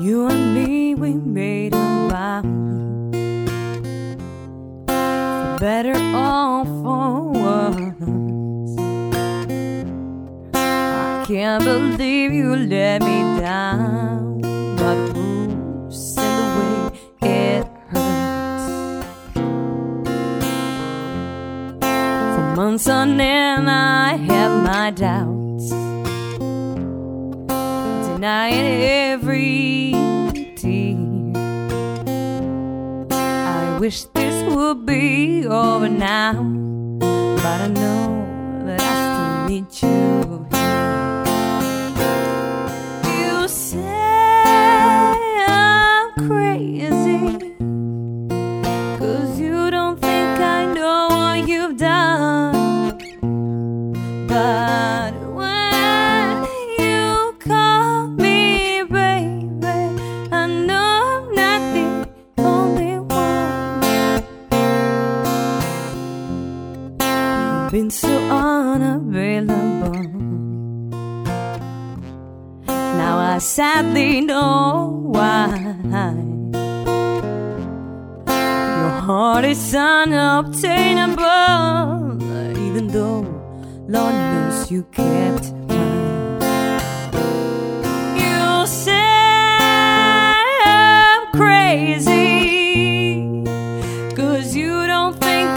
You and me, we made a vow. For better all for worse. I can't believe you let me down. But the and the way it hurts. For months on end, I have my doubts denying every tear. I wish this would be over now, but I know that I still need you been so unavailable. Now I sadly know why. Your heart is unobtainable, even though Lord knows you kept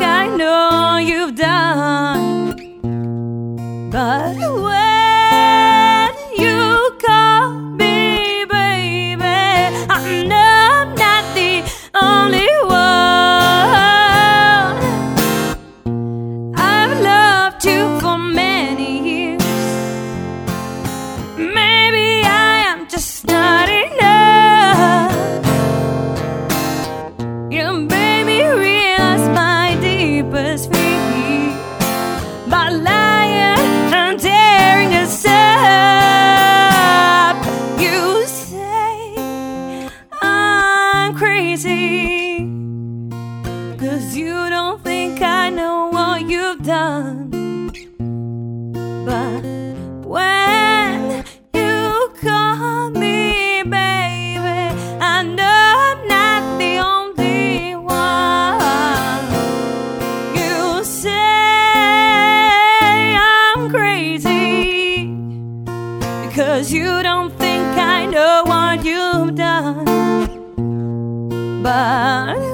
I know you've done. But when you call me, baby, I know I'm not the only one. I've loved you for many years. Maybe I am just not done. But when you call me, baby, I know I'm not the only one. You say I'm crazy because you don't think I know what you've done. But